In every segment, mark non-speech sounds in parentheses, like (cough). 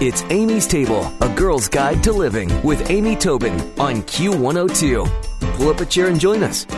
It's Amy's Table, a girl's guide to living with Amy Tobin on Q102. Pull up a chair and join us.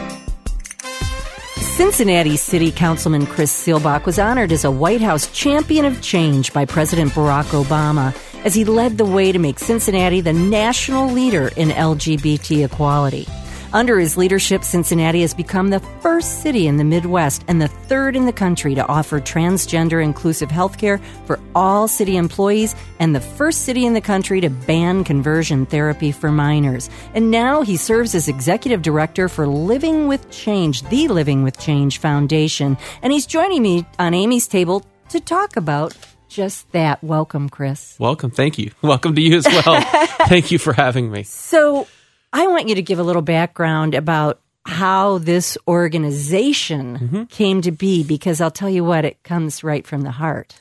Cincinnati City Councilman Chris Seelbach was honored as a White House champion of change by President Barack Obama as he led the way to make Cincinnati the national leader in LGBT equality. Under his leadership, Cincinnati has become the first city in the Midwest and the third in the country to offer transgender inclusive health care for all city employees and the first city in the country to ban conversion therapy for minors. And now he serves as executive director for Living with Change, the Living with Change Foundation. And he's joining me on Amy's table to talk about just that. Welcome, Chris. Welcome. Thank you. (laughs) Welcome to you as well. (laughs) Thank you for having me. So, I want you to give a little background about how this organization mm-hmm. came to be because I'll tell you what, it comes right from the heart.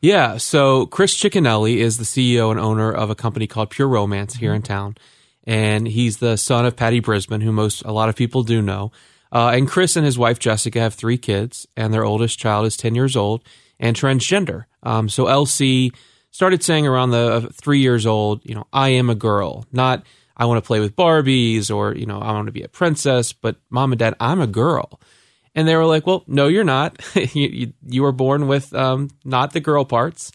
Yeah. So, Chris Cicconelli is the CEO and owner of a company called Pure Romance here mm-hmm. in town. And he's the son of Patty Brisben, who most, a lot of people do know. Uh, and Chris and his wife Jessica have three kids, and their oldest child is 10 years old and transgender. Um, so, Elsie started saying around the uh, three years old, you know, I am a girl, not I want to play with Barbies or, you know, I want to be a princess, but mom and dad, I'm a girl. And they were like, well, no, you're not. (laughs) you, you, you, were born with um, not the girl parts.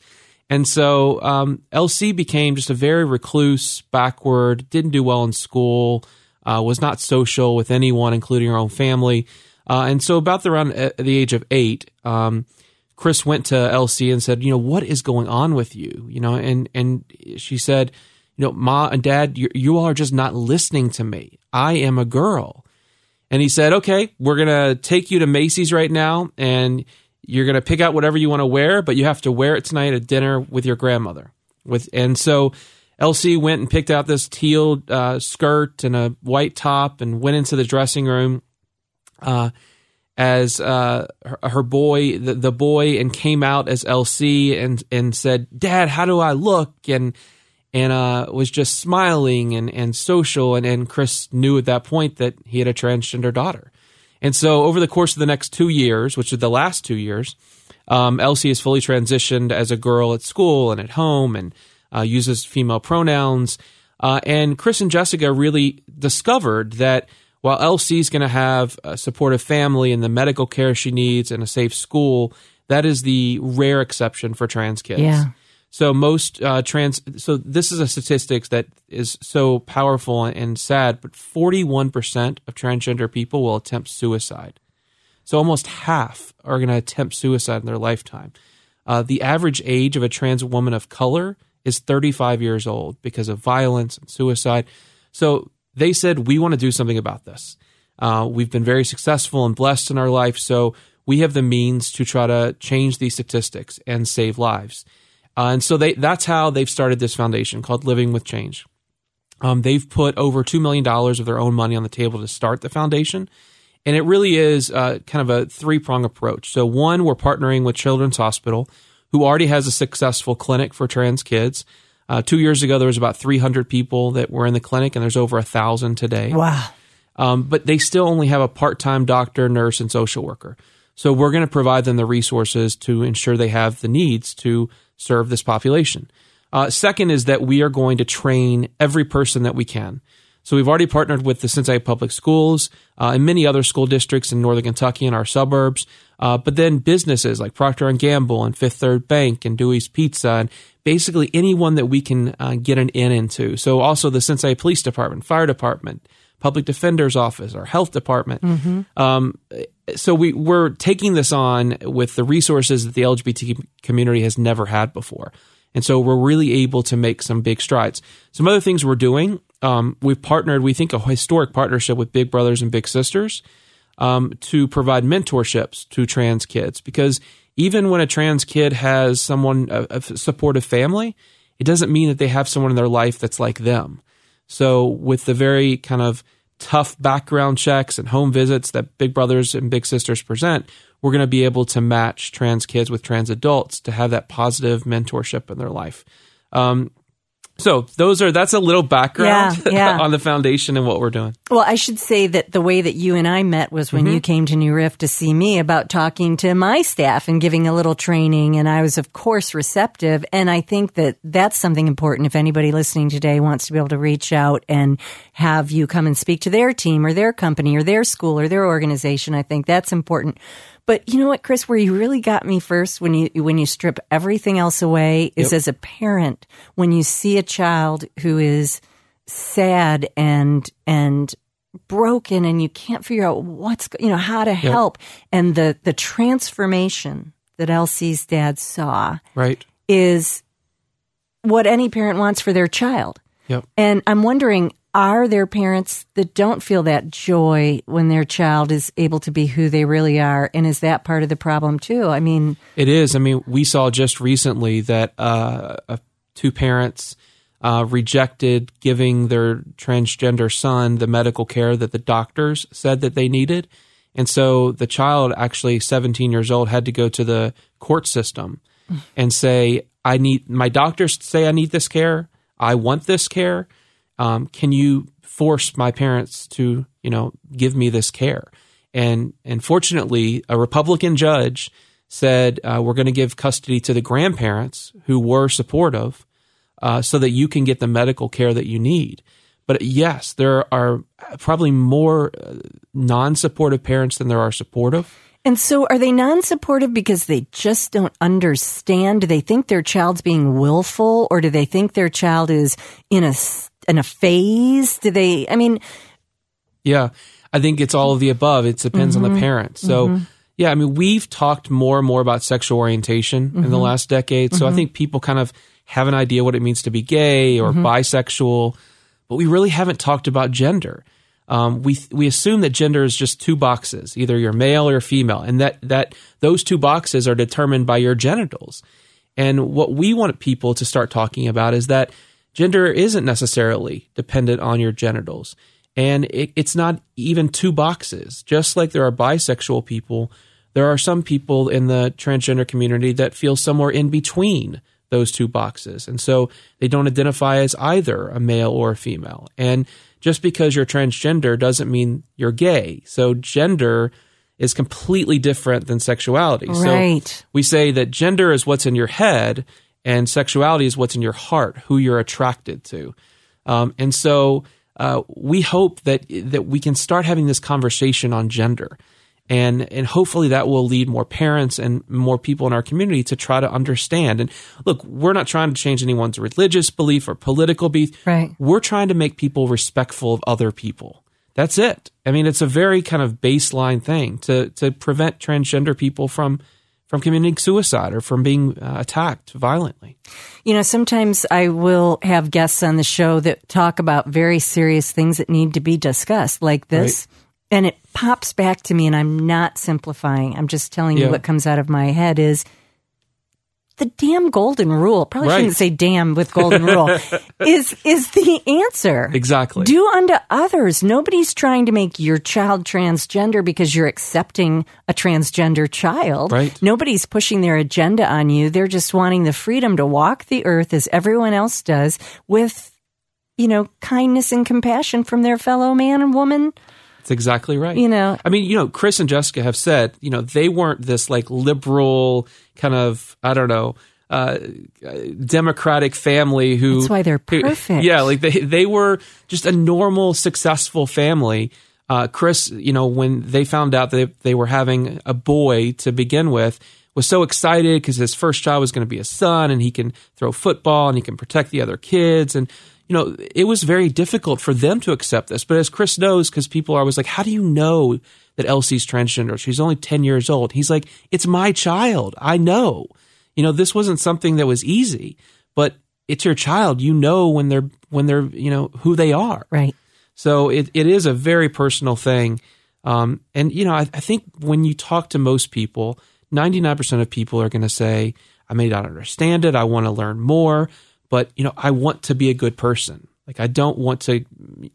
And so um, Elsie became just a very recluse, backward, didn't do well in school, uh, was not social with anyone, including her own family. Uh, and so, about the, around uh, the age of eight, um, Chris went to Elsie and said, "You know, what is going on with you?" You know, and and she said, you know, Ma and Dad, you, you all are just not listening to me. I am a girl. And he said, okay, we're going to take you to Macy's right now and you're going to pick out whatever you want to wear, but you have to wear it tonight at dinner with your grandmother. With And so Elsie went and picked out this teal uh, skirt and a white top and went into the dressing room. Uh, as uh, her, her, boy, the, the boy, and came out as Elsie and and said, "Dad, how do I look?" and and uh, was just smiling and, and social. And, and Chris knew at that point that he had a transgender daughter. And so, over the course of the next two years, which are the last two years, um, Elsie is fully transitioned as a girl at school and at home and uh, uses female pronouns. Uh, and Chris and Jessica really discovered that while Elsie's going to have a supportive family and the medical care she needs and a safe school, that is the rare exception for trans kids. Yeah. So most uh, trans. So this is a statistics that is so powerful and sad. But forty-one percent of transgender people will attempt suicide. So almost half are going to attempt suicide in their lifetime. Uh, the average age of a trans woman of color is 35 years old because of violence and suicide. So they said we want to do something about this. Uh, we've been very successful and blessed in our life, so we have the means to try to change these statistics and save lives. Uh, and so they that's how they've started this foundation called Living with Change. Um, they've put over $2 million of their own money on the table to start the foundation. And it really is uh, kind of a three prong approach. So, one, we're partnering with Children's Hospital, who already has a successful clinic for trans kids. Uh, two years ago, there was about 300 people that were in the clinic, and there's over a thousand today. Wow. Um, but they still only have a part time doctor, nurse, and social worker. So, we're going to provide them the resources to ensure they have the needs to serve this population. Uh, second is that we are going to train every person that we can. So we've already partnered with the Cincinnati Public Schools uh, and many other school districts in northern Kentucky and our suburbs. Uh, but then businesses like Procter and Gamble and Fifth Third Bank and Dewey's Pizza and basically anyone that we can uh, get an in into. So also the Cincinnati Police Department, Fire Department, Public Defender's Office, our Health Department. Mm-hmm. Um, so we, we're taking this on with the resources that the LGBT community has never had before. And so we're really able to make some big strides. Some other things we're doing, um, we've partnered, we think, a historic partnership with Big Brothers and Big Sisters um, to provide mentorships to trans kids. Because even when a trans kid has someone, a, a supportive family, it doesn't mean that they have someone in their life that's like them. So with the very kind of tough background checks and home visits that Big Brothers and Big Sisters present, we're going to be able to match trans kids with trans adults to have that positive mentorship in their life. Um, So those are that's a little background Yeah, yeah. (laughs) on the foundation and what we're doing. Well, I should say that the way that you and I met was when mm-hmm. you came to New Riff to see me about talking to my staff and giving a little training. And I was, of course, receptive. And I think that that's something important. If anybody listening today wants to be able to reach out and have you come and speak to their team or their company or their school or their organization, I think that's important. But you know what, Chris, where you really got me first when you when you strip everything else away is Yep. as a parent when you see a child who is sad and and broken and you can't figure out what's you know how to help and the the transformation that Elsie's dad saw Right. is what any parent wants for their child. Yep. And I'm wondering, are there parents that don't feel that joy when their child is able to be who they really are? And is that part of the problem too? I mean, It is. I mean, we saw just recently that uh, two parents uh, rejected giving their transgender son the medical care that the doctors said that they needed. And so the child, actually 17 years old, had to go to the court system and say, I need, my doctors say I need this care. I want this care. Um, can you force my parents to, you know, give me this care? And, and fortunately, a Republican judge said, uh, we're going to give custody to the grandparents who were supportive uh, so that you can get the medical care that you need. But yes, there are probably more uh, non supportive parents than there are supportive. and so are they non-supportive because they just don't understand? Do they think their child's being willful or do they think their child is in a, in a phase? Do they, I mean, Yeah, I think it's all of the above. It depends on the mm-hmm. parent. So, mm-hmm. yeah, I mean, we've talked more and more about sexual orientation in the mm-hmm. last decade. So I think people kind of have an idea what it means to be gay or bisexual, but we really haven't talked about gender. Um, we we assume that gender is just two boxes, either you're male or female, and that that those two boxes are determined by your genitals. And what we want people to start talking about is that gender isn't necessarily dependent on your genitals. And it, it's not even two boxes. Just like there are bisexual people, there are some people in the transgender community that feel somewhere in between those two boxes. And so they don't identify as either a male or a female. And just because you're transgender doesn't mean you're gay. So gender is completely different than sexuality. Right. So we say that gender is what's in your head and sexuality is what's in your heart, who you're attracted to. Um, and so uh, we hope that that we can start having this conversation on gender, and and hopefully that will lead more parents and more people in our community to try to understand. And look, we're not trying to change anyone's religious belief or political belief. Right. We're trying to make people respectful of other people. That's it. I mean, it's a very kind of baseline thing to to prevent transgender people from from committing suicide or from being uh, attacked violently. You know, sometimes I will have guests on the show that talk about very serious things that need to be discussed, like this. And it pops back to me, and I'm not simplifying. I'm just telling you what comes out of my head is the damn golden rule. Probably Right. shouldn't say damn with golden rule. (laughs) is is the answer. Exactly. Do unto others. Nobody's trying to make your child transgender because you're accepting a transgender child. Right. Nobody's pushing their agenda on you. They're just wanting the freedom to walk the earth as everyone else does with, you know, kindness and compassion from their fellow man and woman. That's exactly right. You know. I mean, you know, Chris and Jessica have said, you know, they weren't this like liberal kind of, I don't know, uh, democratic family who. That's why they're who- perfect. yeah, like they they were just a normal, successful family. Uh, Chris, you know, when they found out that they were having a boy to begin with, was so excited because his first child was going to be a son, and he can throw football and he can protect the other kids, and you know, it was very difficult for them to accept this. But as Chris knows, because people are always like, "How do you know that Elsie's transgender? She's only ten years old." He's like, "It's my child. I know." You know, this wasn't something that was easy, but it's your child. You know when they're when they're you know who they are. Right. So it, it is a very personal thing. Um, and, you know, I, I think when you talk to most people, 99% of people are going to say, I may not understand it. I want to learn more, but, you know, I want to be a good person. Like, I don't want to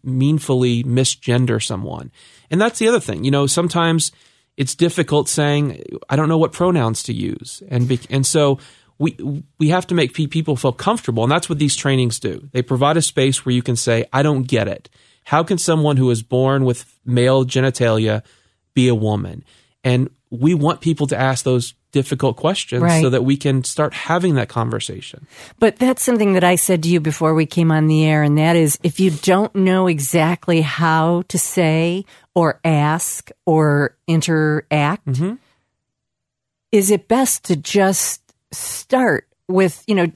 meanfully misgender someone. And that's the other thing. You know, sometimes it's difficult saying, I don't know what pronouns to use. And, be, and so we we have to make people feel comfortable, and that's what these trainings do. They provide a space where you can say, "I don't get it. How can someone who is born with male genitalia be a woman?" And we want people to ask those difficult questions Right. so that we can start having that conversation. But that's something that I said to you before we came on the air, and that is if you don't know exactly how to say or ask or interact, Mm-hmm. is it best to just start with, you know,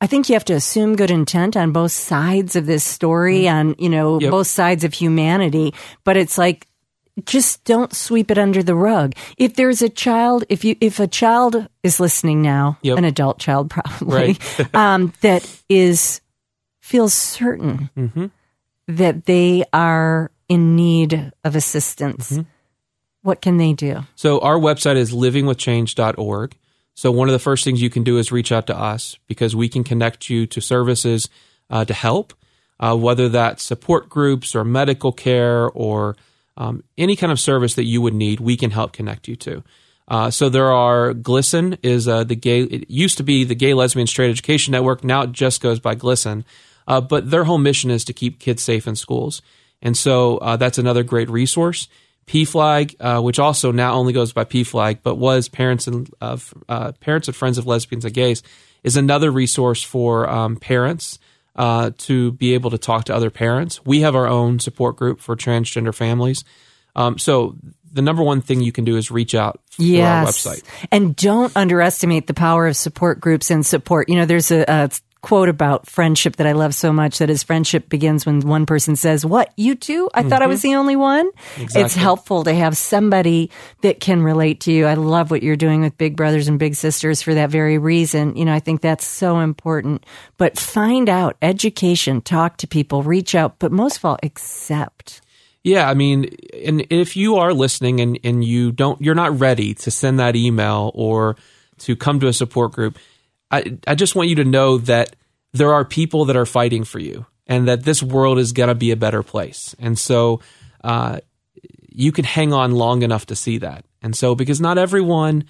I think you have to assume good intent on both sides of this story, on, you know, Mm-hmm. Yep. both sides of humanity, but it's like, just don't sweep it under the rug. If there's a child, if you if a child is listening now, Yep. an adult child probably, (laughs) um, that is feels certain Mm-hmm. that they are in need of assistance, Mm-hmm. what can they do? So our website is livingwithchange.org. So one of the first things you can do is reach out to us because we can connect you to services uh, to help, uh, whether that's support groups or medical care or um, any kind of service that you would need. We can help connect you to. Uh, so there are GLSEN is uh, the gay. It used to be the Gay Lesbian Straight Education Network. Now it just goes by GLSEN. Uh, but their whole mission is to keep kids safe in schools, and so uh, that's another great resource. PFLAG, uh, which also now only goes by PFLAG, but was Parents and uh, Parents and Friends of Lesbians and Gays, is another resource for um, parents uh, to be able to talk to other parents. We have our own support group for transgender families. Um, so the number one thing you can do is reach out through our website. And don't underestimate the power of support groups and support. You know, there's a, a quote about friendship that I love so much that is friendship begins when one person says, What, you too? I thought I was mm-hmm. the only one. It's helpful to have somebody that can relate to you. I love what you're doing with Big Brothers and Big Sisters for that very reason. You know, I think that's so important. But find out education, talk to people, reach out, but most of all, accept. Yeah, I mean, and if you are listening and, and you don't, you're not ready to send that email or to come to a support group, I, I just want you to know that there are people that are fighting for you and that this world is going to be a better place. And so, uh, you can hang on long enough to see that. And so, because not everyone,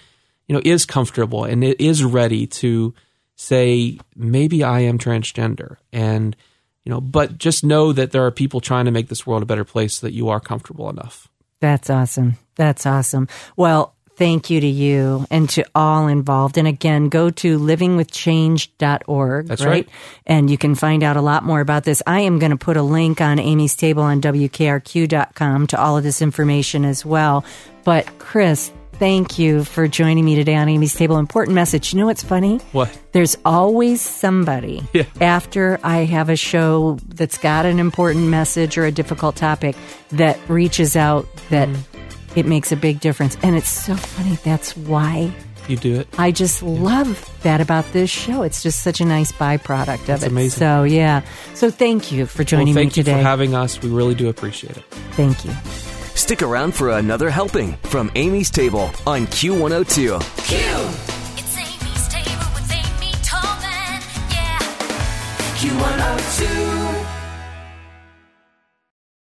you know, is comfortable and it is ready to say, maybe I am transgender. And, you know, but just know that there are people trying to make this world a better place so that you are comfortable enough. That's awesome. That's awesome. Well, thank you to you and to all involved. And again, go to livingwithchange.org. That's right? right. And you can find out a lot more about this. I am going to put a link on Amy's table on WKRQ.com to all of this information as well. But Chris, thank you for joining me today on Amy's table. Important message. You know what's funny? What? There's always somebody (laughs) Yeah. after I have a show that's got an important message or a difficult topic that reaches out that Mm-hmm. It makes a big difference. And it's so funny. That's why You do it. I just love that about this show. It's just such a nice byproduct of That's it. amazing. So, yeah. So, thank you for joining well, me thank you today. for having us. We really do appreciate it. thank you. Stick around for another helping from Amy's Table on Q102. It's Amy's table with Amy Tobin. Yeah. Q102.